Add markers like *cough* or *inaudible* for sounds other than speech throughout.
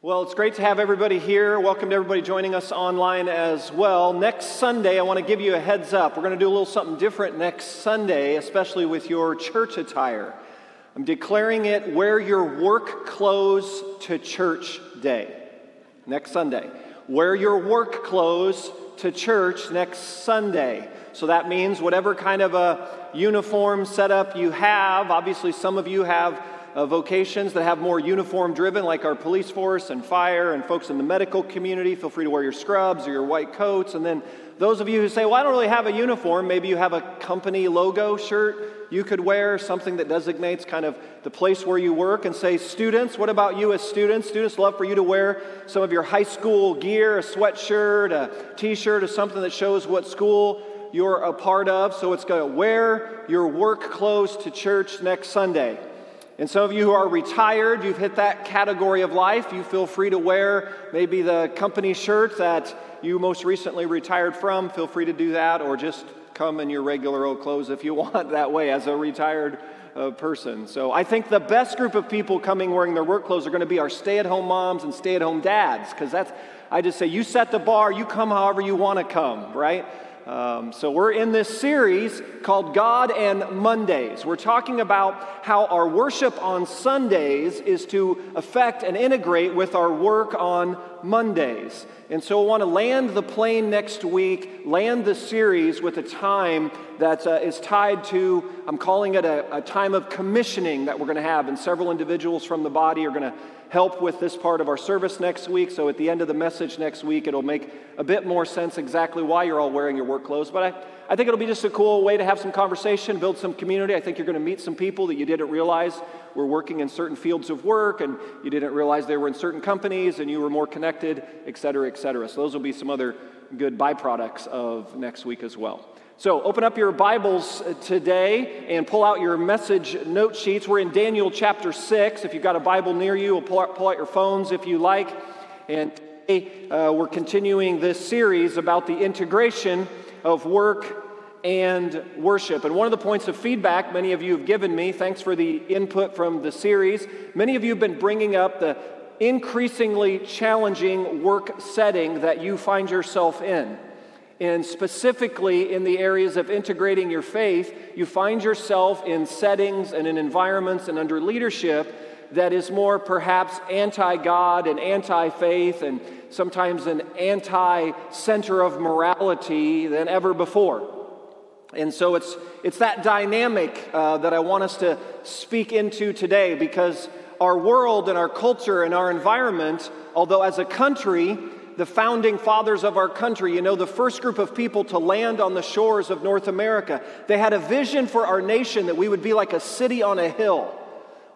Well, it's great to have everybody here. Welcome to everybody joining us online as well. Next Sunday, I want to give you a heads up. We're going to do a little something different next Sunday, especially with your church attire. I'm declaring it wear your work clothes to church day next Sunday. Wear your work clothes to church next Sunday. So that means whatever kind of a uniform setup you have, obviously, some of you have uh, vocations that have more uniform driven, like our police force and fire and folks in the medical community. Feel free to wear your scrubs or your white coats. And then those of you who say, Well, I don't really have a uniform, maybe you have a company logo shirt you could wear, something that designates kind of the place where you work, and say, Students, what about you as students? Students love for you to wear some of your high school gear, a sweatshirt, a t shirt, or something that shows what school you're a part of. So it's going to wear your work clothes to church next Sunday. And some of you who are retired, you've hit that category of life. You feel free to wear maybe the company shirt that you most recently retired from. Feel free to do that, or just come in your regular old clothes if you *laughs* want that way as a retired uh, person. So I think the best group of people coming wearing their work clothes are going to be our stay at home moms and stay at home dads, because that's, I just say, you set the bar, you come however you want to come, right? Um, so, we're in this series called God and Mondays. We're talking about how our worship on Sundays is to affect and integrate with our work on Mondays. And so, I want to land the plane next week, land the series with a time that uh, is tied to, I'm calling it a, a time of commissioning that we're going to have. And several individuals from the body are going to help with this part of our service next week. So at the end of the message next week, it'll make a bit more sense exactly why you're all wearing your work clothes. But I, I think it'll be just a cool way to have some conversation, build some community. I think you're going to meet some people that you didn't realize were working in certain fields of work and you didn't realize they were in certain companies and you were more connected, et cetera, et cetera. So those will be some other good byproducts of next week as well. So, open up your Bibles uh, today and pull out your message note sheets. We're in Daniel chapter 6. If you've got a Bible near you, we'll pull out, pull out your phones if you like. And today, uh, we're continuing this series about the integration of work and worship. And one of the points of feedback many of you have given me, thanks for the input from the series, many of you have been bringing up the increasingly challenging work setting that you find yourself in and specifically in the areas of integrating your faith, you find yourself in settings and in environments and under leadership that is more perhaps anti God and anti faith and sometimes an anti center of morality than ever before. And so it's, it's that dynamic uh, that I want us to speak into today because our world and our culture and our environment, although as a country, the founding fathers of our country, you know, the first group of people to land on the shores of North America, they had a vision for our nation that we would be like a city on a hill,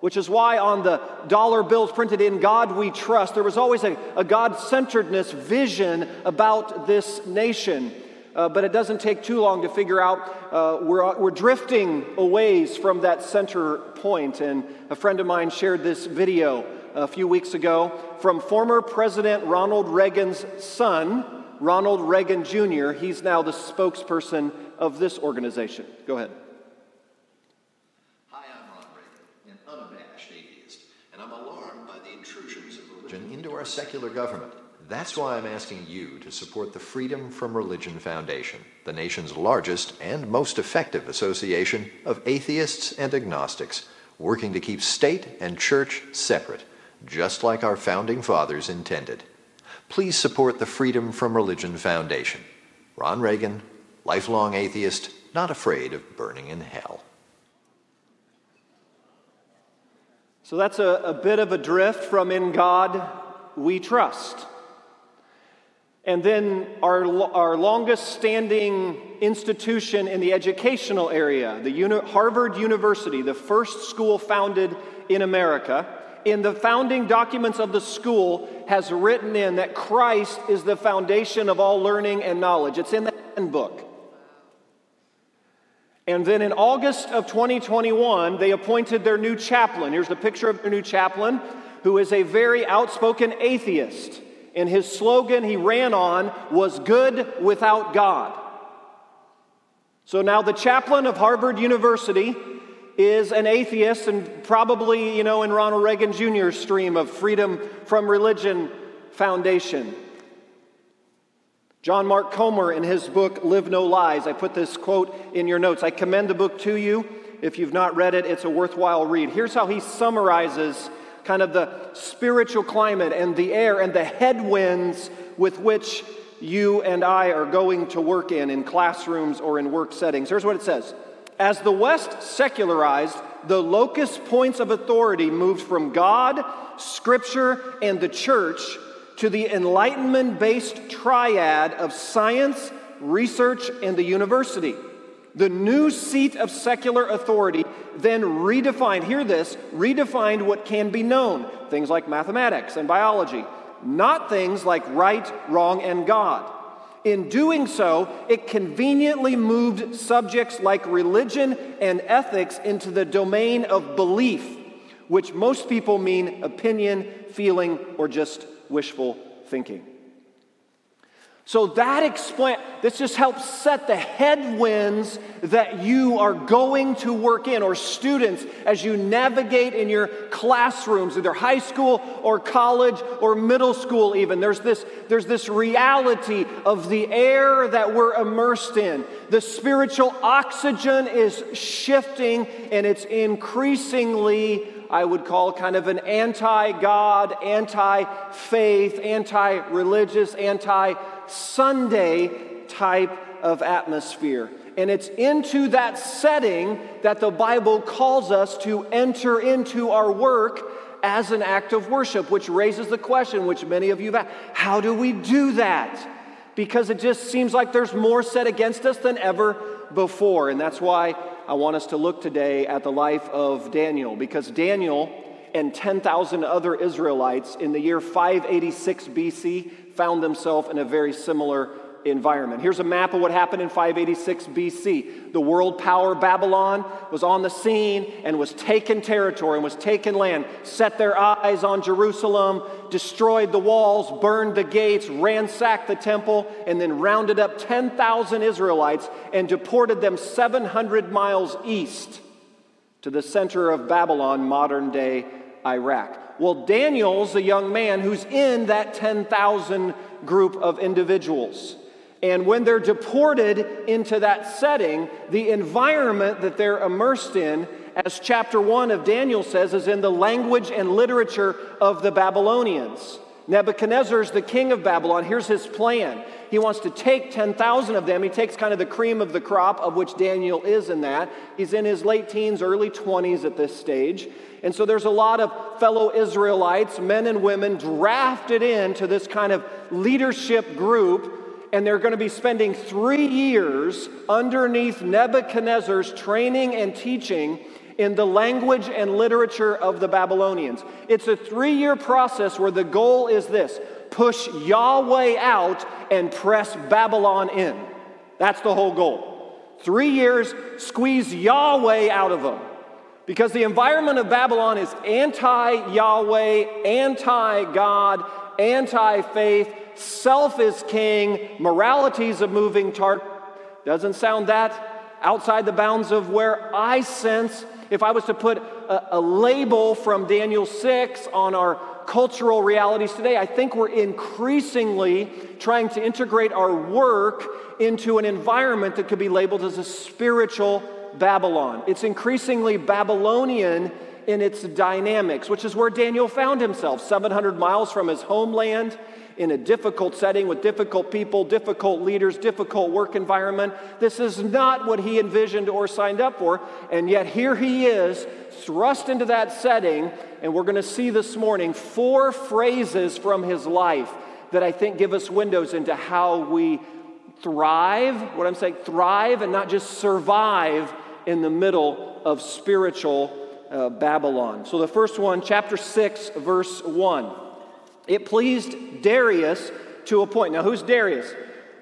which is why on the dollar bills printed in God we trust, there was always a, a God centeredness vision about this nation. Uh, but it doesn't take too long to figure out uh, we're, we're drifting away from that center point. And a friend of mine shared this video a few weeks ago from former President Ronald Reagan's son, Ronald Reagan Jr. He's now the spokesperson of this organization. Go ahead. Hi, I'm Ron Reagan, an unabashed atheist, and I'm alarmed by the intrusions of religion into our secular government. That's why I'm asking you to support the Freedom from Religion Foundation, the nation's largest and most effective association of atheists and agnostics, working to keep state and church separate just like our founding fathers intended. Please support the Freedom from Religion Foundation. Ron Reagan, lifelong atheist, not afraid of burning in hell. So that's a, a bit of a drift from In God We Trust. And then our, our longest standing institution in the educational area, the Uni- Harvard University, the first school founded in America in the founding documents of the school has written in that Christ is the foundation of all learning and knowledge. It's in the handbook. And then in August of 2021, they appointed their new chaplain. Here's the picture of their new chaplain, who is a very outspoken atheist. And his slogan he ran on was good without God. So now the chaplain of Harvard University is an atheist and probably, you know, in Ronald Reagan Jr.'s stream of Freedom from Religion Foundation. John Mark Comer, in his book Live No Lies, I put this quote in your notes. I commend the book to you. If you've not read it, it's a worthwhile read. Here's how he summarizes kind of the spiritual climate and the air and the headwinds with which you and I are going to work in, in classrooms or in work settings. Here's what it says As the West secularized, the locus points of authority moved from God, Scripture, and the church to the enlightenment based triad of science, research, and the university. The new seat of secular authority then redefined, hear this, redefined what can be known, things like mathematics and biology, not things like right, wrong, and God. In doing so, it conveniently moved subjects like religion and ethics into the domain of belief, which most people mean opinion, feeling, or just wishful thinking. So that explain this just helps set the headwinds that you are going to work in or students as you navigate in your classrooms either high school or college or middle school even. There's this there's this reality of the air that we're immersed in. The spiritual oxygen is shifting and it's increasingly I would call kind of an anti God, anti faith, anti religious, anti Sunday type of atmosphere. And it's into that setting that the Bible calls us to enter into our work as an act of worship, which raises the question, which many of you have asked how do we do that? Because it just seems like there's more set against us than ever before. And that's why I want us to look today at the life of Daniel, because Daniel and 10,000 other Israelites in the year 586 BC found themselves in a very similar environment. Here's a map of what happened in 586 BC. The world power Babylon was on the scene and was taken territory and was taken land, set their eyes on Jerusalem, destroyed the walls, burned the gates, ransacked the temple, and then rounded up 10,000 Israelites and deported them 700 miles east to the center of Babylon, modern day Iraq. Well, Daniel's a young man who's in that 10,000 group of individuals. And when they're deported into that setting, the environment that they're immersed in as chapter 1 of Daniel says, is in the language and literature of the Babylonians. Nebuchadnezzar's the king of Babylon. Here's his plan. He wants to take 10,000 of them. He takes kind of the cream of the crop, of which Daniel is in that. He's in his late teens, early 20s at this stage. And so there's a lot of fellow Israelites, men and women, drafted into this kind of leadership group and they're going to be spending three years underneath Nebuchadnezzar's training and teaching in the language and literature of the Babylonians. It's a three year process where the goal is this push Yahweh out and press Babylon in. That's the whole goal. Three years, squeeze Yahweh out of them. Because the environment of Babylon is anti Yahweh, anti God, anti faith. Self is king, morality is a moving target. Doesn't sound that outside the bounds of where I sense if I was to put a, a label from Daniel 6 on our cultural realities today, I think we're increasingly trying to integrate our work into an environment that could be labeled as a spiritual Babylon. It's increasingly Babylonian in its dynamics, which is where Daniel found himself, 700 miles from his homeland in a difficult setting with difficult people, difficult leaders, difficult work environment. This is not what he envisioned or signed up for. And yet here he is, thrust into that setting. And we're going to see this morning four phrases from his life that I think give us windows into how we thrive, what I'm saying, thrive and not just survive in the middle of spiritual uh, Babylon. So the first one, chapter 6, verse 1. It pleased Darius to appoint. Now, who's Darius?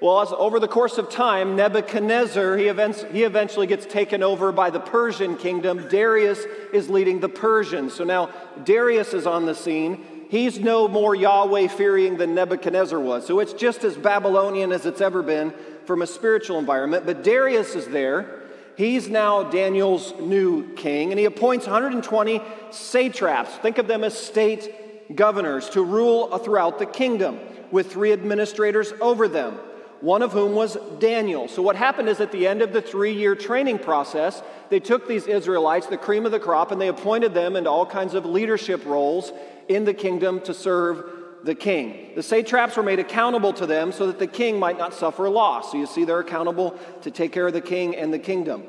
Well, over the course of time, Nebuchadnezzar, he, events, he eventually gets taken over by the Persian kingdom. Darius is leading the Persians. So now Darius is on the scene. He's no more Yahweh fearing than Nebuchadnezzar was. So it's just as Babylonian as it's ever been from a spiritual environment. But Darius is there. He's now Daniel's new king, and he appoints 120 satraps. Think of them as state governors to rule throughout the kingdom, with three administrators over them, one of whom was Daniel. So, what happened is at the end of the three year training process, they took these Israelites, the cream of the crop, and they appointed them into all kinds of leadership roles in the kingdom to serve the king. The satraps were made accountable to them so that the king might not suffer loss. So you see, they're accountable to take care of the king and the kingdom.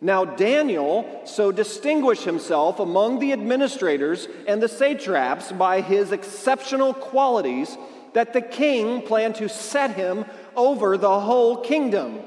Now, Daniel so distinguished himself among the administrators and the satraps by his exceptional qualities that the king planned to set him over the whole kingdom.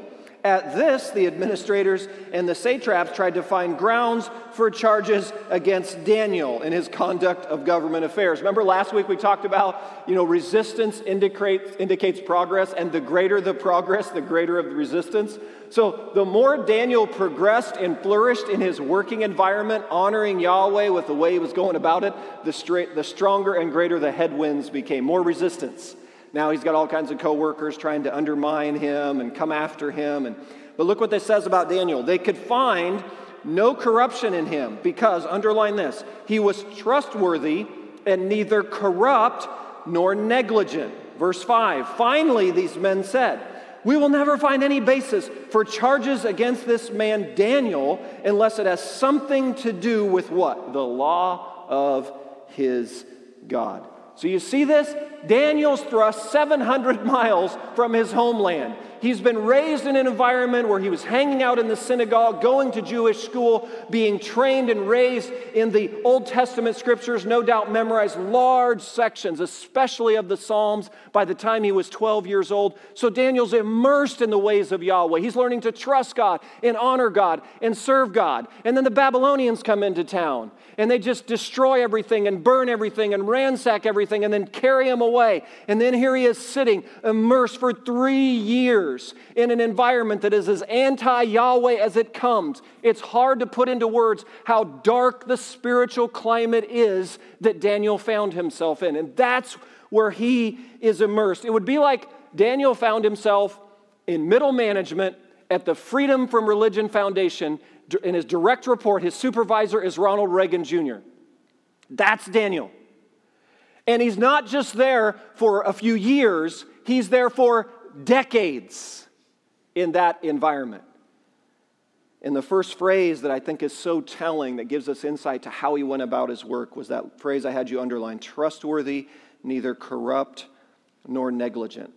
At this, the administrators and the satraps tried to find grounds for charges against Daniel in his conduct of government affairs. Remember last week we talked about, you know, resistance indicates, indicates progress, and the greater the progress, the greater of the resistance. So the more Daniel progressed and flourished in his working environment, honoring Yahweh with the way he was going about it, the, straight, the stronger and greater the headwinds became, more resistance. Now he's got all kinds of coworkers trying to undermine him and come after him. And, but look what this says about Daniel. They could find no corruption in him because, underline this, he was trustworthy and neither corrupt nor negligent. Verse 5 Finally, these men said, We will never find any basis for charges against this man Daniel unless it has something to do with what? The law of his God. So you see this? Daniel's thrust 700 *laughs* miles from his homeland. He's been raised in an environment where he was hanging out in the synagogue, going to Jewish school, being trained and raised in the Old Testament scriptures, no doubt memorized large sections, especially of the Psalms, by the time he was 12 years old. So Daniel's immersed in the ways of Yahweh. He's learning to trust God and honor God and serve God. And then the Babylonians come into town and they just destroy everything and burn everything and ransack everything and then carry him away. And then here he is sitting immersed for three years years in an environment that is as anti Yahweh as it comes, it's hard to put into words how dark the spiritual climate is that Daniel found himself in. And that's where he is immersed. It would be like Daniel found himself in middle management at the Freedom from Religion Foundation. In his direct report, his supervisor is Ronald Reagan Jr. That's Daniel. And he's not just there for a few years, he's there for decades in that environment. And the first phrase that I think is so telling that gives us insight to how he went about his work was that phrase I had you underline trustworthy, neither corrupt nor negligent.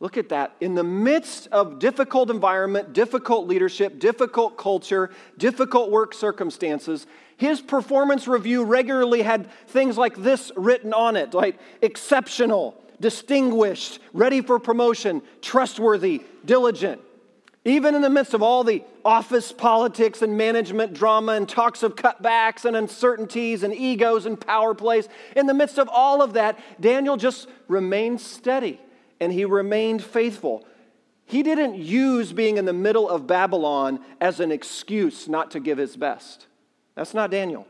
Look at that. In the midst of difficult environment, difficult leadership, difficult culture, difficult work circumstances, his performance review regularly had things like this written on it, like exceptional, distinguished, ready for promotion, trustworthy, diligent. Even in the midst of all the office politics and management drama and talks of cutbacks and uncertainties and egos and power plays, in the midst of all of that, Daniel just remained steady and he remained faithful. He didn't use being in the middle of Babylon as an excuse not to give his best. That's not Daniel.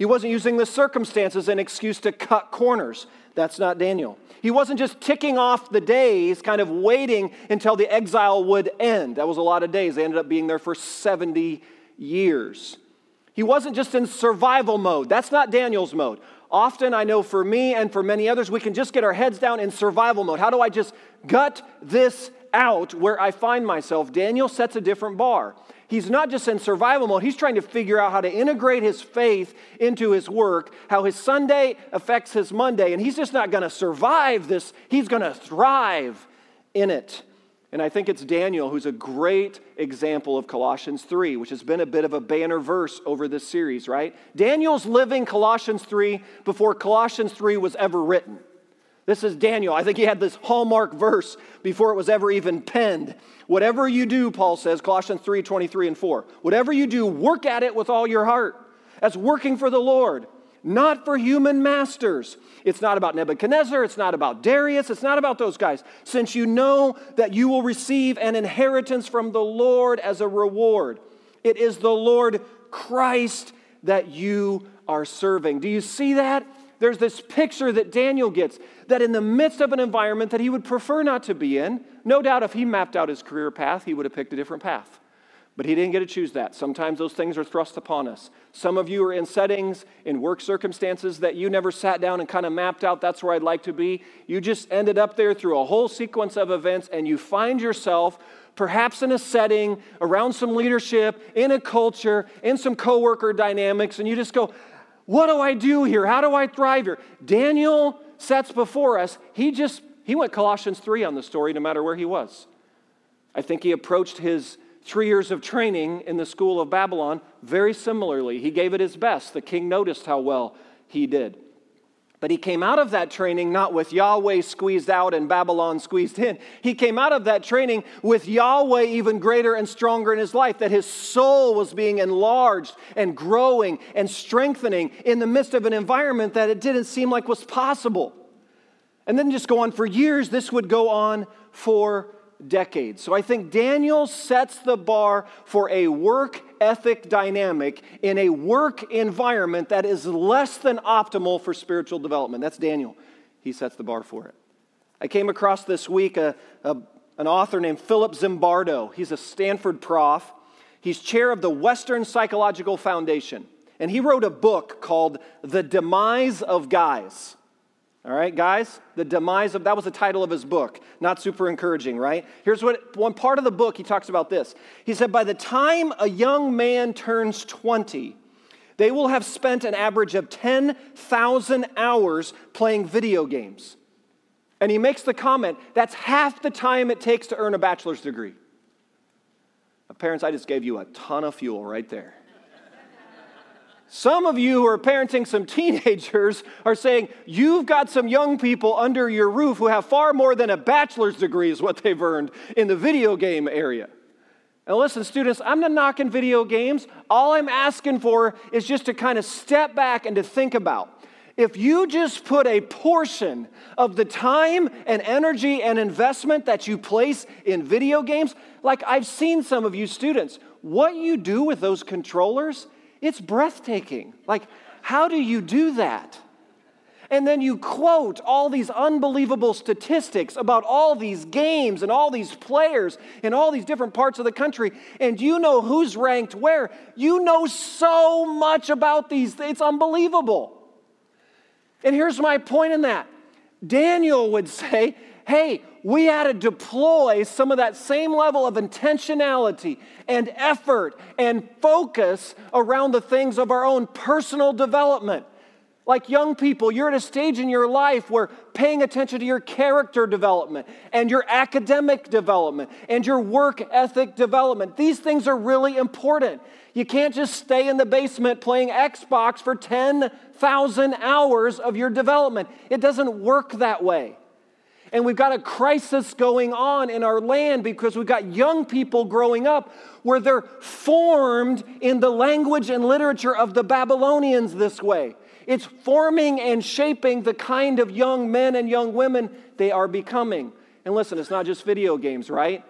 He wasn't using the circumstances as an excuse to cut corners. That's not Daniel. He wasn't just ticking off the days, kind of waiting until the exile would end. That was a lot of days. They ended up being there for 70 years. He wasn't just in survival mode. That's not Daniel's mode. Often, I know for me and for many others, we can just get our heads down in survival mode. How do I just gut this out where I find myself? Daniel sets a different bar he's not just in survival mode, he's trying to figure out how to integrate his faith into his work, how his Sunday affects his Monday. And he's just not going to survive this, he's going to thrive in it. And I think it's Daniel who's a great example of Colossians 3, which has been a bit of a banner verse over this series, right? Daniel's living Colossians 3 before Colossians 3 was ever written. This is Daniel. I think he had this hallmark verse before it was ever even penned. Whatever you do, Paul says, Colossians 3 23 and 4, whatever you do, work at it with all your heart as working for the Lord, not for human masters. It's not about Nebuchadnezzar, it's not about Darius, it's not about those guys, since you know that you will receive an inheritance from the Lord as a reward. It is the Lord Christ that you are serving. Do you see that? there's this picture that Daniel gets that in the midst of an environment that he would prefer not to be in, no doubt if he mapped out his career path, he would have picked a different path. But he didn't get to choose that. Sometimes those things are thrust upon us. Some of you are in settings, in work circumstances that you never sat down and kind of mapped out, that's where I'd like to be. You just ended up there through a whole sequence of events, and you find yourself perhaps in a setting around some leadership, in a culture, in some coworker dynamics, and you just go, What do I do here? How do I thrive here? Daniel sets before us, he just he went Colossians 3 on the story no matter where he was. I think he approached his three years of training in the school of Babylon very similarly. He gave it his best. The king noticed how well he did. But he came out of that training not with Yahweh squeezed out and Babylon squeezed in. He came out of that training with Yahweh even greater and stronger in his life, that his soul was being enlarged and growing and strengthening in the midst of an environment that it didn't seem like was possible. And then just go on for years, this would go on for decades. So I think Daniel sets the bar for a work ethic dynamic in a work environment that is less than optimal for spiritual development. That's Daniel. He sets the bar for it. I came across this week a, a, an author named Philip Zimbardo. He's a Stanford prof. He's chair of the Western Psychological Foundation. And he wrote a book called The Demise of Guys. All right, guys, the demise of that was the title of his book. Not super encouraging, right? Here's what one part of the book he talks about this. He said, By the time a young man turns 20, they will have spent an average of 10,000 hours playing video games. And he makes the comment that's half the time it takes to earn a bachelor's degree. Parents, I just gave you a ton of fuel right there. Some of you who are parenting some *laughs* teenagers are saying, You've got some young people under your roof who have far more than a bachelor's degree, is what they've earned in the video game area. And listen, students, I'm not knocking video games. All I'm asking for is just to kind of step back and to think about. If you just put a portion of the time and energy and investment that you place in video games, like I've seen some of you students, what you do with those controllers it's breathtaking. Like, how do you do that? And then you quote all these unbelievable statistics about all these games and all these players in all these different parts of the country, and you know who's ranked where. You know so much about these. It's unbelievable. And here's my point in that Daniel would *laughs* say, hey, we had to deploy some of that same level of intentionality and effort and focus around the things of our own personal development. Like young people, you're at a stage in your life where paying attention to your character development and your academic development and your work ethic development, these things are really important. You can't just stay in the basement playing Xbox for 10,000 hours of your development. It doesn't work that way. And we've got a crisis going on in our land because we've got young people growing up where they're formed in the language and literature of the Babylonians this way. It's forming and shaping the kind of young men and young women they are becoming. And listen, it's not just video games, right?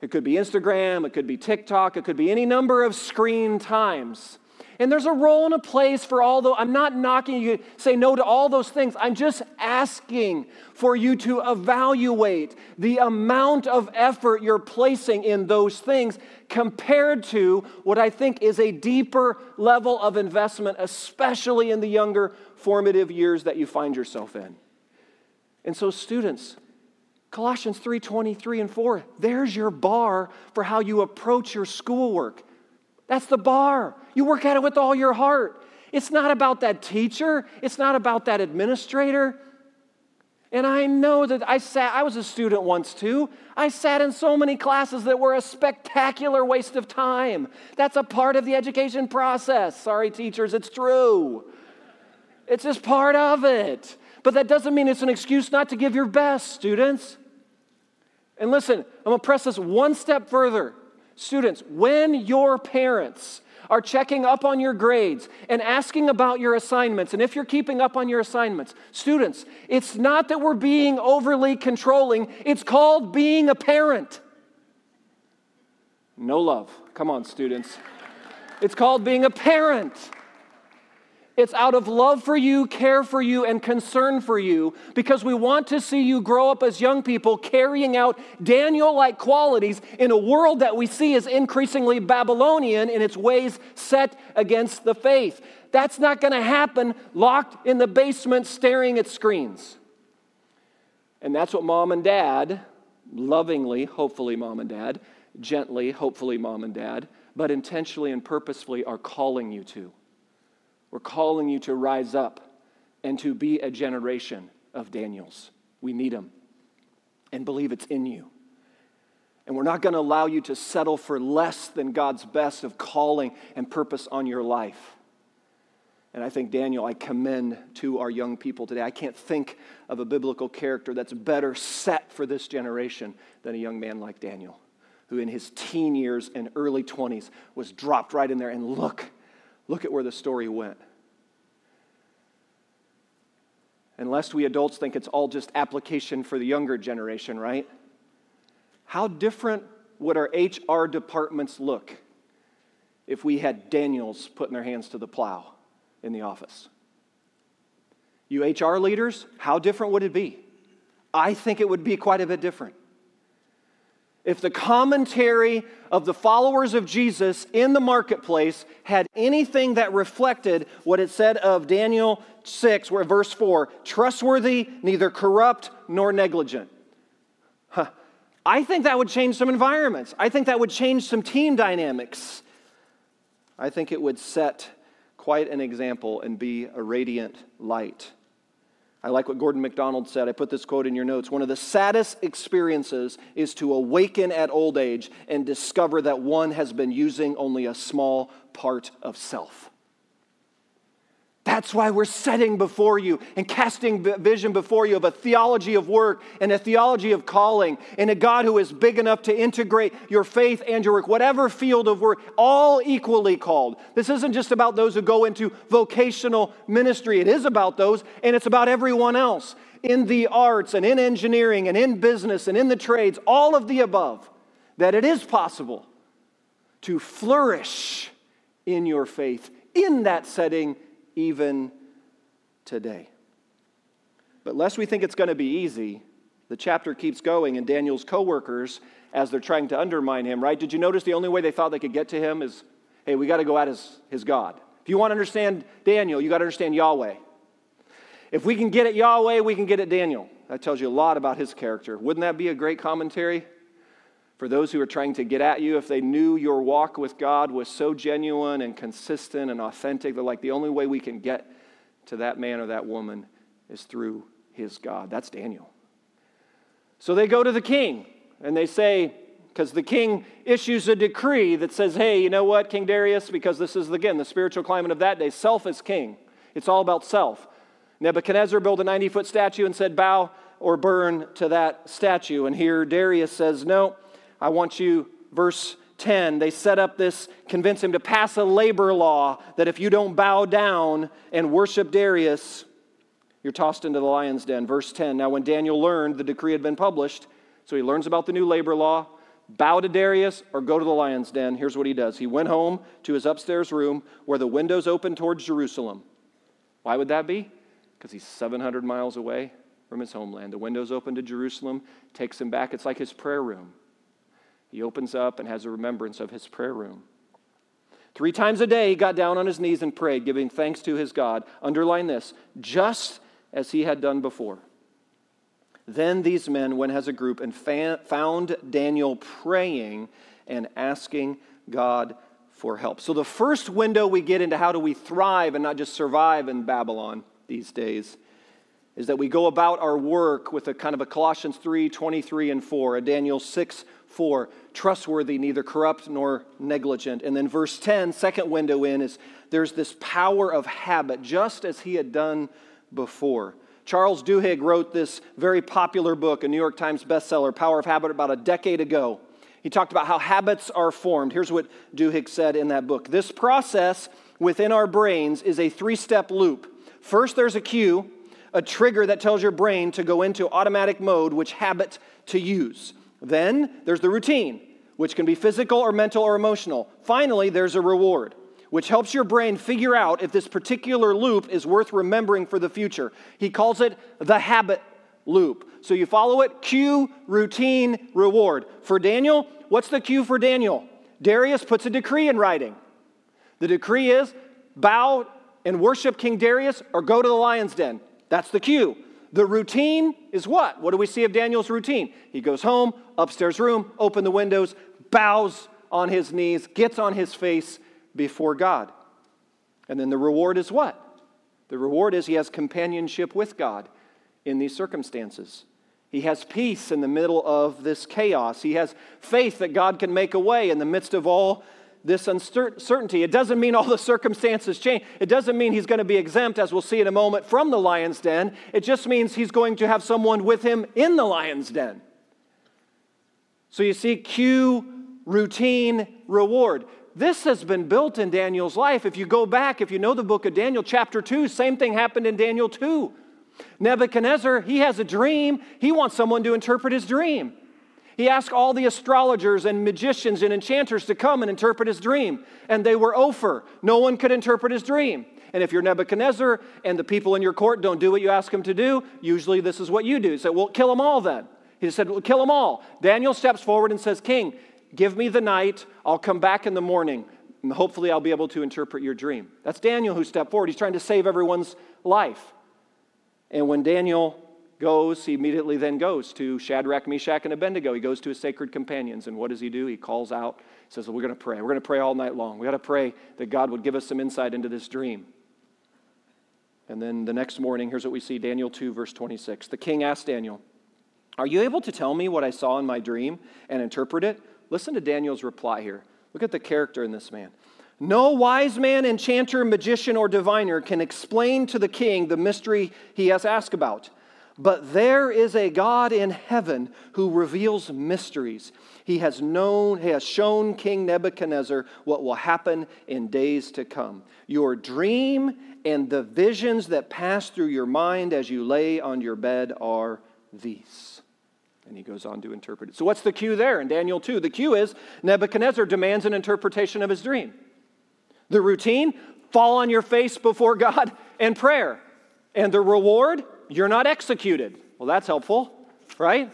It could be Instagram, it could be TikTok, it could be any number of screen times. And there's a role and a place for all those. I'm not knocking you say no to all those things. I'm just asking for you to evaluate the amount of effort you're placing in those things compared to what I think is a deeper level of investment, especially in the younger formative years that you find yourself in. And so, students, Colossians 3 23 and 4, there's your bar for how you approach your schoolwork. That's the bar. You work at it with all your heart. It's not about that teacher, it's not about that administrator. And I know that I sat, I was a student once too. I sat in so many classes that were a spectacular waste of time. That's a part of the education process. Sorry, teachers, it's true. It's just part of it. But that doesn't mean it's an excuse not to give your best, students. And listen, I'm gonna press this one step further. Students, when your parents are checking up on your grades and asking about your assignments, and if you're keeping up on your assignments, students, it's not that we're being overly controlling, it's called being a parent. No love. Come on, students. It's called being a parent. It's out of love for you, care for you, and concern for you because we want to see you grow up as young people carrying out Daniel like qualities in a world that we see is increasingly Babylonian in its ways set against the faith. That's not going to happen locked in the basement staring at screens. And that's what mom and dad, lovingly, hopefully, mom and dad, gently, hopefully, mom and dad, but intentionally and purposefully are calling you to. We're calling you to rise up and to be a generation of Daniels. We need them and believe it's in you. And we're not going to allow you to settle for less than God's best of calling and purpose on your life. And I think, Daniel, I commend to our young people today. I can't think of a biblical character that's better set for this generation than a young man like Daniel, who in his teen years and early 20s was dropped right in there. And look, look at where the story went. Unless we adults think it's all just application for the younger generation, right? How different would our HR departments look if we had Daniels putting their hands to the plow? in the office. You HR leaders, how different would it be? I think it would be quite a bit different. If the commentary of the followers of Jesus in the marketplace had anything that reflected what it said of Daniel 6, where verse 4 trustworthy, neither corrupt nor negligent. Huh. I think that would change some environments. I think that would change some team dynamics. I think it would set quite an example and be a radiant light. I like what Gordon MacDonald said. I put this quote in your notes. One of the saddest experiences is to awaken at old age and discover that one has been using only a small part of self. That's why we're setting before you and casting vision before you of a theology of work and a theology of calling and a God who is big enough to integrate your faith and your work, whatever field of work, all equally called. This isn't just about those who go into vocational ministry, it is about those, and it's about everyone else in the arts and in engineering and in business and in the trades, all of the above, that it is possible to flourish in your faith in that setting even today. But lest we think it's going to be easy, the chapter keeps going, and Daniel's coworkers, as they're trying to undermine him, right? Did you notice the only way they thought they could get to him is, hey, we got to go at his, his God. If you want to understand Daniel, you got to understand Yahweh. If we can get at Yahweh, we can get at Daniel. That tells you a lot about his character. Wouldn't that be a great commentary? For those who are trying to get at you, if they knew your walk with God was so genuine and consistent and authentic, they're like, the only way we can get to that man or that woman is through his God. That's Daniel. So they go to the king and they say, because the king issues a decree that says, hey, you know what, King Darius, because this is, again, the spiritual climate of that day, self is king. It's all about self. Nebuchadnezzar built a 90 foot statue and said, bow or burn to that statue. And here Darius says, no, I want you, verse 10, they set up this, convince him to pass a labor law that if you don't bow down and worship Darius, you're tossed into the lion's den. Verse 10. Now, when Daniel learned the decree had been published, so he learns about the new labor law, bow to Darius or go to the lion's den. Here's what he does he went home to his upstairs room where the windows open towards Jerusalem. Why would that be? Because he's 700 miles away from his homeland. The windows open to Jerusalem, takes him back. It's like his prayer room. He opens up and has a remembrance of his prayer room. Three times a day, he got down on his knees and prayed, giving thanks to his God. Underline this just as he had done before. Then these men went as a group and found Daniel praying and asking God for help. So, the first window we get into how do we thrive and not just survive in Babylon these days is that we go about our work with a kind of a Colossians 3 23 and 4, a Daniel 6 4, trustworthy, neither corrupt nor negligent. And then verse 10, second window in, is there's this power of habit, just as he had done before. Charles Duhigg wrote this very popular book, a New York Times bestseller, Power of Habit, about a decade ago. He talked about how habits are formed. Here's what Duhigg said in that book This process within our brains is a three step loop. First, there's a cue, a trigger that tells your brain to go into automatic mode, which habit to use. Then there's the routine, which can be physical or mental or emotional. Finally, there's a reward. which helps your brain figure out if this particular loop is worth remembering for the future. He calls it the habit loop. So you follow it cue, routine, reward. For Daniel, what's the cue for Daniel? Darius puts a decree in writing. The decree is bow and worship King Darius or go to the lion's den. That's the cue. The routine is what? What do we see of Daniel's routine? He goes home, upstairs room, open the windows, bows on his knees, gets on his face before God. And then the reward is what? The reward is he has companionship with God in these circumstances. He has peace in the middle of this chaos. He has faith that God can make a way in the midst of all this uncertainty. It doesn't mean all the circumstances change. It doesn't mean he's going to be exempt, as we'll see in a moment, from the lion's den. It just means he's going to have someone with him in the lion's den. So you see, cue, routine, reward. This has been built in Daniel's life. If you go back, if you know the book of Daniel, chapter 2, same thing happened in Daniel 2. Nebuchadnezzar, he has a dream. He wants someone to interpret his dream. He asked all the astrologers and magicians and enchanters to come and interpret his dream, and they were Ophir. No one could interpret his dream. And if you're Nebuchadnezzar and the people in your court don't do what you ask them to do, usually this is what you do. You say, Well, kill them all then. He said, well, Kill them all. Daniel steps forward and says, King, give me the night. I'll come back in the morning. And hopefully, I'll be able to interpret your dream. That's Daniel who stepped forward. He's trying to save everyone's life. And when Daniel goes, he immediately then goes to Shadrach, Meshach, and Abednego. He goes to his sacred companions. And what does he do? He calls out, says, well, We're going to pray. We're going to pray all night long. We got to pray that God would give us some insight into this dream. And then the next morning, here's what we see Daniel 2, verse 26. The king asked Daniel, Are you able to tell me what I saw in my dream and interpret it? Listen to Daniel's reply here. Look at the character in this man. No wise man, enchanter, magician, or diviner can explain to the king the mystery he has asked about. But there is a God in heaven who reveals mysteries. He has known, he has shown King Nebuchadnezzar what will happen in days to come. Your dream and the visions that pass through your mind as you lay on your bed are these. And he goes on to interpret it. So, what's the cue there in Daniel 2? The cue is Nebuchadnezzar demands an interpretation of his dream. The routine fall on your face before God and prayer. And the reward you're not executed. Well, that's helpful, right?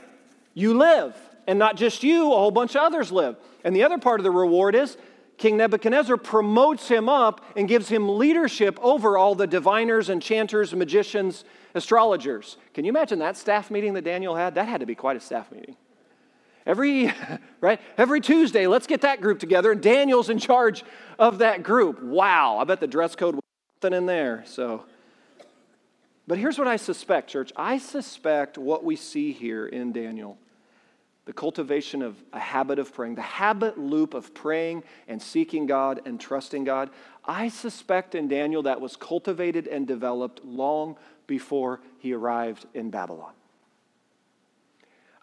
You live, and not just you, a whole bunch of others live. And the other part of the reward is King Nebuchadnezzar promotes him up and gives him leadership over all the diviners, enchanters, magicians, astrologers. Can you imagine that staff meeting that Daniel had? That had to be quite a staff meeting. Every *laughs* right, every Tuesday, let's get that group together, and Daniel's in charge of that group. Wow, I bet the dress code was something in there. So but here's what I suspect, church. I suspect what we see here in Daniel the cultivation of a habit of praying, the habit loop of praying and seeking God and trusting God. I suspect in Daniel that was cultivated and developed long before he arrived in Babylon.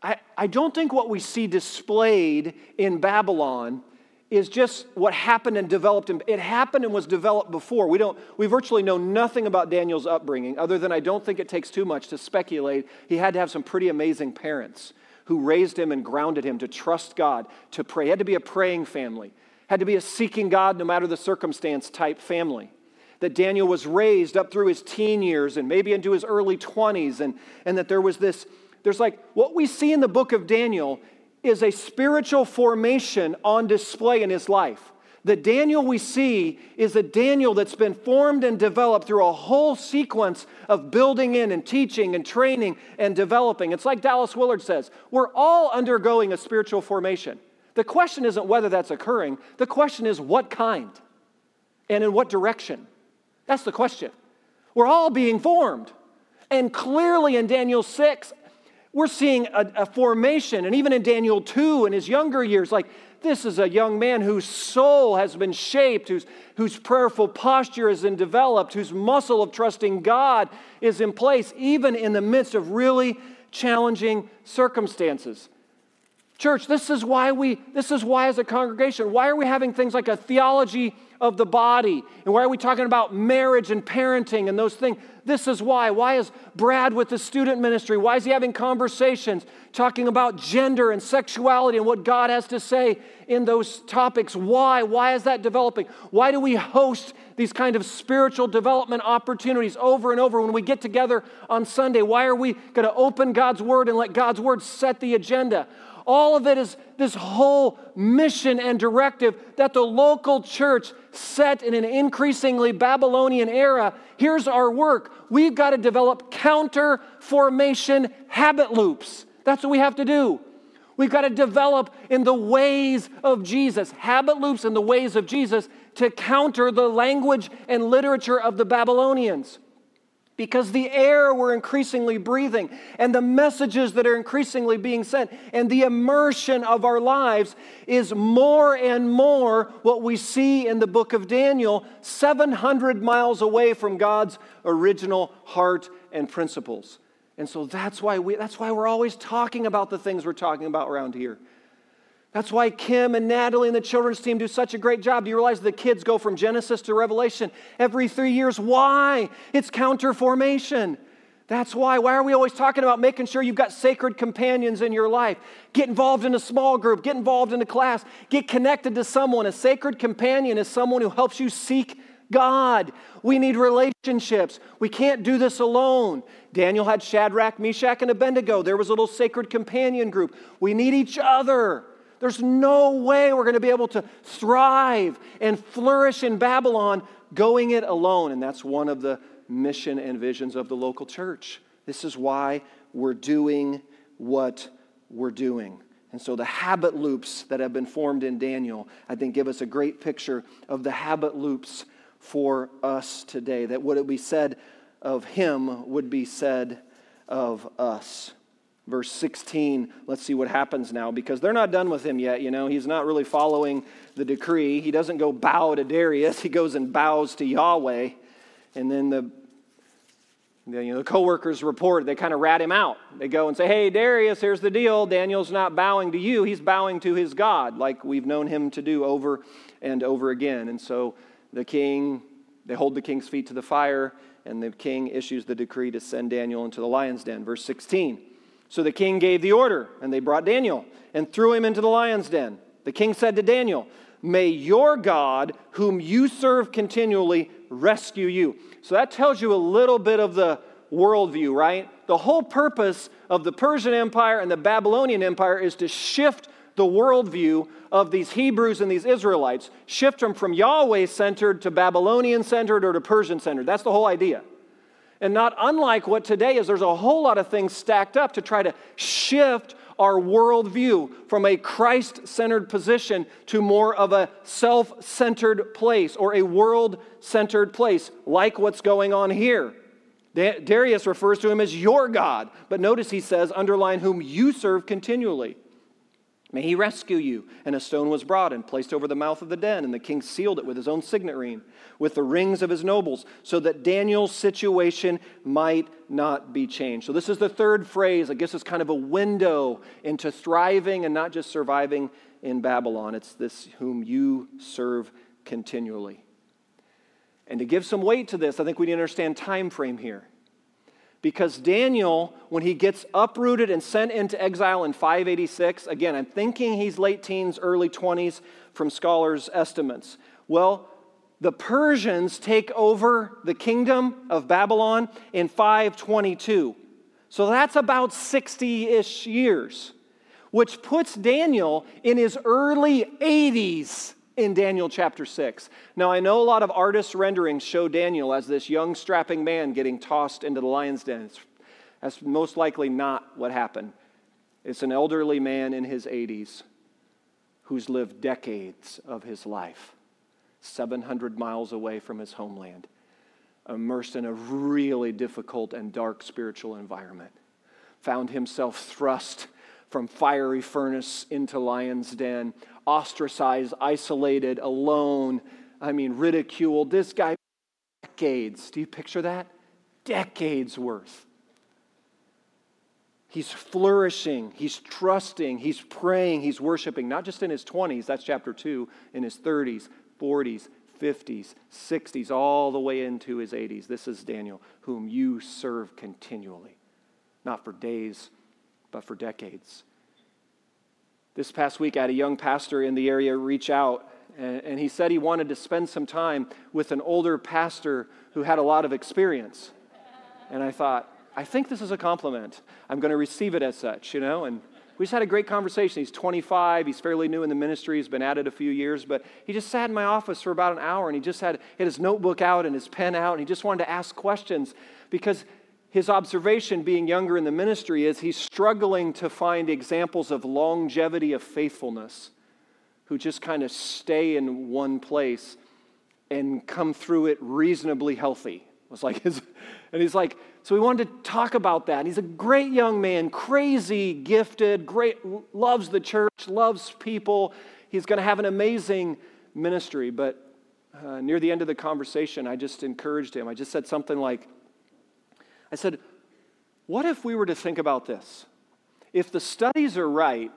I, I don't think what we see displayed in Babylon is just what happened and developed. It happened and was developed before. We, don't, we virtually know nothing about Daniel's upbringing, other than I don't think it takes too much to speculate. He had to have some pretty amazing parents who raised him and grounded him to trust God, to pray. He had to be a praying family, had to be a seeking God no matter the circumstance type family. That Daniel was raised up through his teen years and maybe into his early 20s, and, and that there was this, there's like what we see in the book of Daniel is a spiritual formation on display in his life. The Daniel we see is a Daniel that's been formed and developed through a whole sequence of building in and teaching and training and developing. It's like Dallas Willard says we're all undergoing a spiritual formation. The question isn't whether that's occurring, the question is what kind and in what direction. That's the question. We're all being formed. And clearly in Daniel 6, we're seeing a, a, formation, and even in Daniel 2 in his younger years, like this is a young man whose soul has been shaped, whose, whose prayerful posture has been developed, whose muscle of trusting God is in place, even in the midst of really challenging circumstances. Church, this is why we, this is why as a congregation, why are we having things like a theology of the body? And why are we talking about marriage and parenting and those things? This is why. Why is Brad with the student ministry? Why is he having conversations talking about gender and sexuality and what God has to say in those topics? Why? Why is that developing? Why do we host these kind of spiritual development opportunities over and over when we get together on Sunday? Why are we going to open God's Word and let God's Word set the agenda? All of it is this whole mission and directive that the local church set in an increasingly Babylonian era. Here's our work we've got to develop counter formation habit loops. That's what we have to do. We've got to develop in the ways of Jesus, habit loops in the ways of Jesus to counter the language and literature of the Babylonians because the air we're increasingly breathing and the messages that are increasingly being sent and the immersion of our lives is more and more what we see in the book of Daniel, 700 miles away from God's original heart and principles. And so that's why, we, that's why we're always talking about the things we're talking about around here. That's why Kim and Natalie and the children's team do such a great job. Do you realize the kids go from Genesis to Revelation every three years? Why? It's counter formation. That's why. Why are we always talking about making sure you've got sacred companions in your life? Get involved in a small group, get involved in a class, get connected to someone. A sacred companion is someone who helps you seek God. We need relationships. We can't do this alone. Daniel had Shadrach, Meshach, and Abednego. There was a little sacred companion group. We need each other. There's no way we're going to be able to thrive and flourish in Babylon going it alone. And that's one of the mission and visions of the local church. This is why we're doing what we're doing. And so the habit loops that have been formed in Daniel, I think, give us a great picture of the habit loops for us today. That what it be said of him would be said of us verse 16 let's see what happens now because they're not done with him yet you know? He's not really following the decree. He doesn't go bow to darius. *laughs* He goes and bows to yahweh. And then the the, you know, the co-workers report. They kind of rat him out. They go and say hey darius here's the deal. Daniel's not bowing to you. He's bowing to his god like we've known him to do over and over again. And so the king they hold the king's feet to the fire and the king issues the decree to send daniel into the lion's den. Verse 16 so the king gave the order, and they brought Daniel and threw him into the lion's den. The king said to Daniel, May your God, whom you serve continually, rescue you. So that tells you a little bit of the worldview, right? The whole purpose of the Persian Empire and the Babylonian Empire is to shift the worldview of these Hebrews and these Israelites, shift them from Yahweh centered to Babylonian centered or to Persian centered. That's the whole idea. And not unlike what today is, there's a whole lot of things stacked up to try to shift our worldview from a Christ centered position to more of a self centered place or a world centered place, like what's going on here. Darius refers to him as your God, but notice he says, underline whom you serve continually. May he rescue you. And a stone was brought and placed over the mouth of the den, and the king sealed it with his own signet ring, with the rings of his nobles, so that Daniel's situation might not be changed. So, this is the third phrase. I guess it's kind of a window into thriving and not just surviving in Babylon. It's this whom you serve continually. And to give some weight to this, I think we need to understand time frame here. Because Daniel, when he gets uprooted and sent into exile in 586, again, I'm thinking he's late teens, early 20s from scholars' estimates. Well, the Persians take over the kingdom of Babylon in 522. So that's about 60 ish years, which puts Daniel in his early 80s in Daniel chapter 6. Now, I know a lot of artist renderings show Daniel as this young, strapping man getting tossed into the lion's den. That's most likely not what happened. It's an elderly man in his 80s who's lived decades of his life 700 miles away from his homeland, immersed in a really difficult and dark spiritual environment, found himself thrust from fiery furnace into lion's den, ostracized, isolated, alone. I mean, ridiculed. This guy, decades. Do you picture that? Decades worth. He's flourishing, he's trusting, he's praying, he's worshiping, not just in his 20s, that's chapter 2, in his 30s, 40s, 50s, 60s, all the way into his 80s. This is Daniel, whom you serve continually, not for days, but for decades. This past week, I had a young pastor in the area reach out, and, he said he wanted to spend some time with an older pastor who had a lot of experience. And I thought, I think this is a compliment. I'm going to receive it as such, you know? And we just had a great conversation. He's 25, he's fairly new in the ministry, he's been at it a few years, but he just sat in my office for about an hour and he just had, had his notebook out and his pen out and he just wanted to ask questions because his observation, being younger in the ministry, is he's struggling to find examples of longevity of faithfulness who just kind of stay in one place and come through it reasonably healthy. Was like his, and he's like, so we wanted to talk about that. He's a great young man, crazy, gifted, great, loves the church, loves people. He's going to have an amazing ministry. But uh, near the end of the conversation, I just encouraged him. I just said something like, I said, What if we were to think about this? If the studies are right,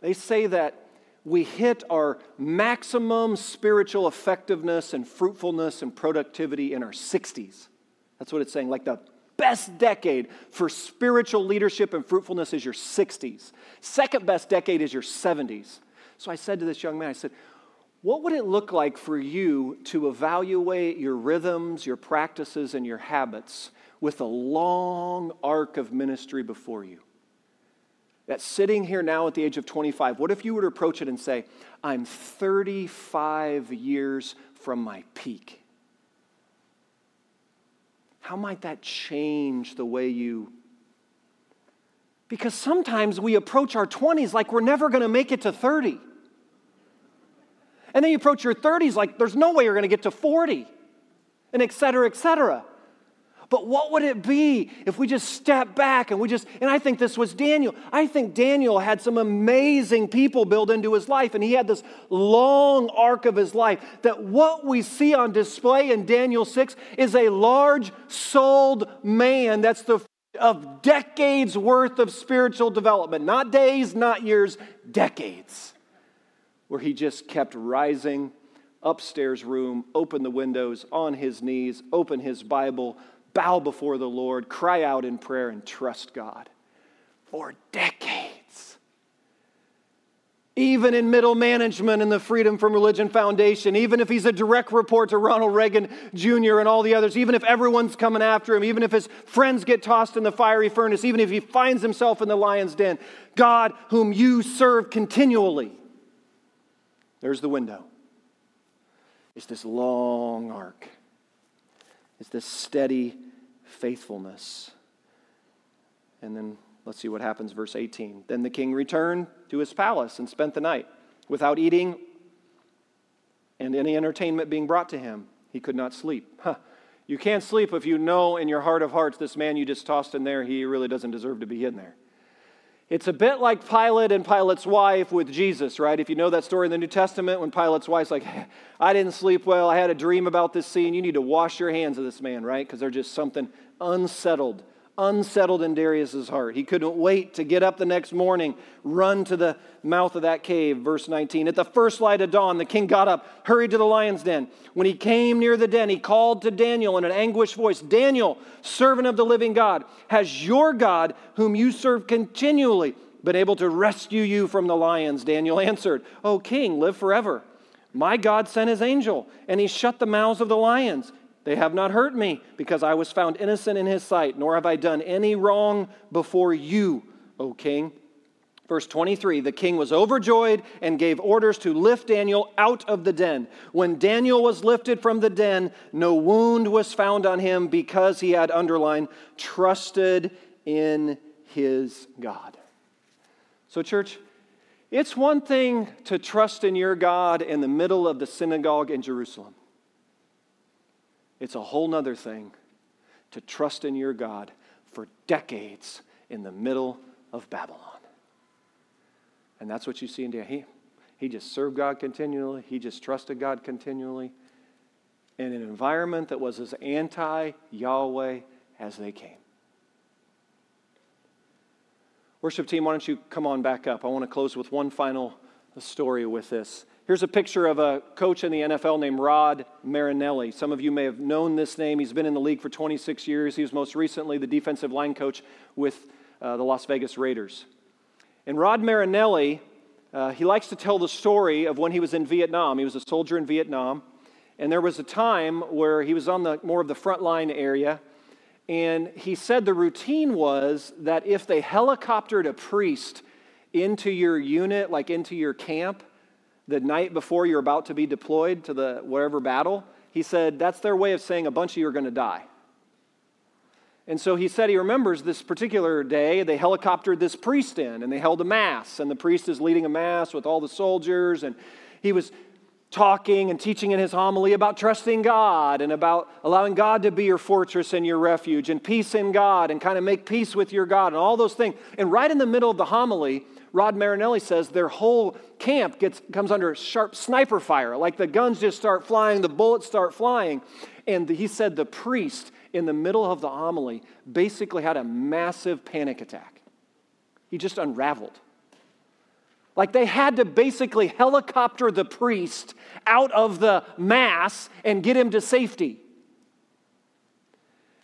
they say that we hit our maximum spiritual effectiveness and fruitfulness and productivity in our 60s. That's what it's saying. Like the best decade for spiritual leadership and fruitfulness is your 60s. Second best decade is your 70s. So I said to this young man, I said, what would it look like for you to evaluate your rhythms, your practices, and your habits with a long arc of ministry before you? That sitting here now at the age of 25, what if you were to approach it and say, I'm 35 years from my peak? How might that change the way you? Because sometimes we approach our 20s like we're never going to make it to 30. And then you approach your 30s like there's no way you're going to get to 40, and et cetera, et cetera. But what would it be if we just step back and we just, and I think this was Daniel. I think Daniel had some amazing people built into his life, and he had this long arc of his life. That what we see on display in Daniel 6 is a large souled man that's the of decades worth of spiritual development, not days, not years, decades, where he just kept rising upstairs room, open the windows, on his knees, open his Bible, bow before the Lord, cry out in prayer, and trust God for decades. Even in middle management in the Freedom from Religion Foundation, even if he's a direct report to Ronald Reagan Jr. and all the others, even if everyone's coming after him, even if his friends get tossed in the fiery furnace, even if he finds himself in the lion's den, God, whom you serve continually, there's the window. It's this long arc. It's this steady faithfulness. And then let's see what happens, verse 18. Then the king returned to his palace and spent the night without eating and any entertainment being brought to him. He could not sleep. *laughs* Huh. You can't sleep if you know in your heart of hearts this man you just tossed in there, he really doesn't deserve to be in there. It's a bit like Pilate and Pilate's wife with Jesus, right? If you know that story in the New Testament, when Pilate's wife's like, I didn't sleep well, I had a dream about this scene, you need to wash your hands of this man, right? Because there's just something unsettled, unsettled in Darius's heart. He couldn't wait to get up the next morning, run to the mouth of that cave. Verse 19. At the first light of dawn, the king got up, hurried to the lion's den. When he came near the den, he called to Daniel in an anguished voice Daniel, servant of the living God, has your God, whom you serve continually, been able to rescue you from the lions? Daniel answered, O king, live forever. My God sent his angel, and he shut the mouths of the lions they have not hurt me because I was found innocent in his sight, nor have I done any wrong before you, O king. Verse 23 The king was overjoyed and gave orders to lift Daniel out of the den. When Daniel was lifted from the den, no wound was found on him because he had underlined, trusted in his God. So, church, it's one thing to trust in your God in the middle of the synagogue in Jerusalem. It's a whole nother thing to trust in your God for decades in the middle of Babylon. And that's what you see in Daniel. He, he just served God continually, he just trusted God continually in an environment that was as anti Yahweh as they came. Worship team, why don't you come on back up? I want to close with one final story with this. Here's a picture of a coach in the NFL named Rod Marinelli. Some of you may have known this name. He's been in the league for 26 years. He was most recently the defensive line coach with uh, the Las Vegas Raiders. And Rod Marinelli, uh, he likes to tell the story of when he was in Vietnam. He was a soldier in Vietnam. And there was a time where he was on the more of the front line area. And he said the routine was that if they helicoptered a priest into your unit, like into your camp, the night before you're about to be deployed to the whatever battle, he said that's their way of saying a bunch of you are going to die. And so he said he remembers this particular day, they helicoptered this priest in and they held a mass, and the priest is leading a mass with all the soldiers, and he was talking and teaching in his homily about trusting God and about allowing God to be your fortress and your refuge and peace in God and kind of make peace with your God and all those things. And right in the middle of the homily, Rod Marinelli says their whole camp gets, comes under sharp sniper fire. Like the guns just start flying, the bullets start flying. And he said the priest in the middle of the homily basically had a massive panic attack. He just unraveled. Like they had to basically helicopter the priest out of the mass and get him to safety.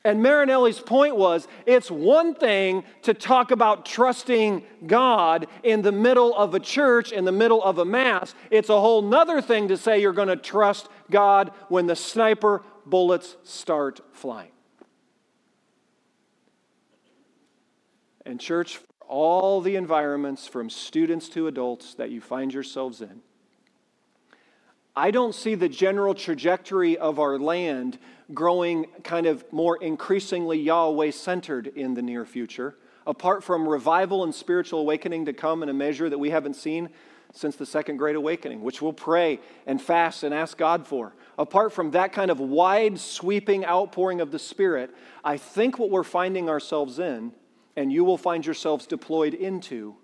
And Marinelli's point was it's one thing to talk about trusting God in the middle of a church, in the middle of a mass. It's a whole nother thing to say you're going to trust God when the sniper bullets start flying. And, church, all the environments from students to adults that you find yourselves in, I don't see the general trajectory of our land growing kind of more increasingly Yahweh centered in the near future, apart from revival and spiritual awakening to come in a measure that we haven't seen since the Second Great Awakening, which we'll pray and fast and ask God for. Apart from that kind of wide sweeping outpouring of the Spirit, I think what we're finding ourselves in, and you will find yourselves deployed into,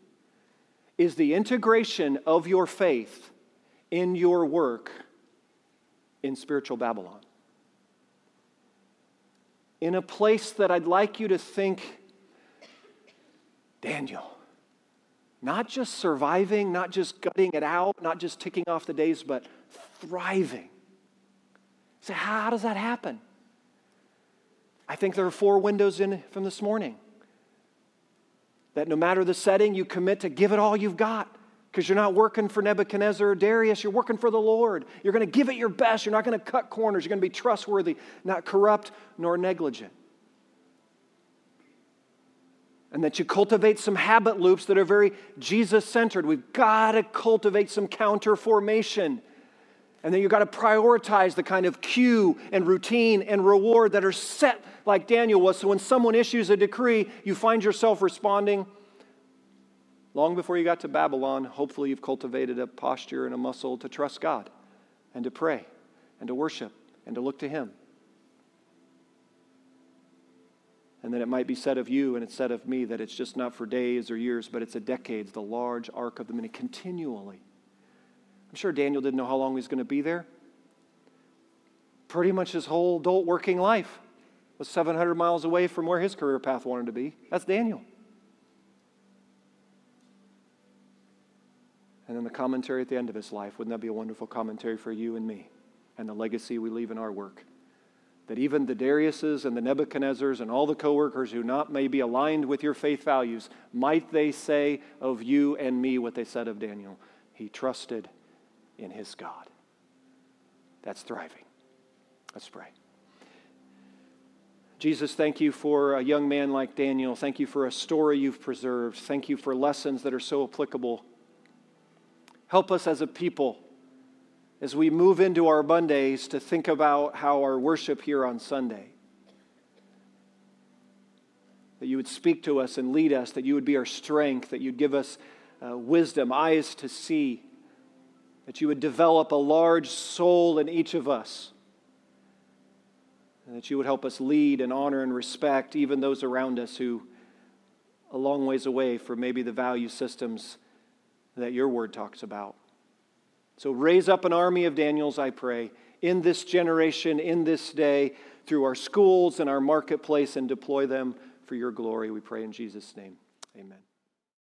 is the integration of your faith in your work in spiritual Babylon in a place that I'd like you to think Daniel. Not just surviving, not just gutting it out, not just ticking off the days, but thriving. So, how does that happen? I think there are four windows in from this morning. That no matter the setting, you commit to give it all you've got because you're not working for Nebuchadnezzar or Darius, you're working for the Lord. You're going to give it your best. You're not going to cut corners. You're going to be trustworthy, not corrupt nor negligent. And that you cultivate some habit loops that are very Jesus centered. We've got to cultivate some counter formation. And then you've got to prioritize the kind of cue and routine and reward that are set like Daniel was. So when someone issues a decree, you find yourself responding Long before you got to Babylon, hopefully you've cultivated a posture and a muscle to trust God and to pray and to worship and to look to Him. And then it might be said of you and it's said of me that it's just not for days or years, but it's a decades, the large arc of the minute, continually. I'm sure Daniel didn't know how long he was going to be there. Pretty much his whole adult working life was 700 miles away from where his career path wanted to be. That's Daniel. And then the commentary at the end of his life. Wouldn't that be a wonderful commentary for you and me and the legacy we leave in our work? That even the Dariuses and the Nebuchadnezzars and all the coworkers who not may be aligned with your faith values, might they say of you and me what they said of Daniel? He trusted in his God. That's thriving. Let's pray. Jesus, thank you for a young man like Daniel. Thank you for a story you've preserved. Thank you for lessons that are so applicable Help us as a people as we move into our Mondays to think about how our worship here on Sunday. That you would speak to us and lead us, that you would be our strength, that you'd give us uh, wisdom, eyes to see, that you would develop a large soul in each of us, and that you would help us lead and honor and respect even those around us who, a long ways away from maybe the value systems that your word talks about. So raise up an army of Daniels, I pray, in this generation, in this day, through our schools and our marketplace, and deploy them for your glory. We pray in Jesus' name. Amen.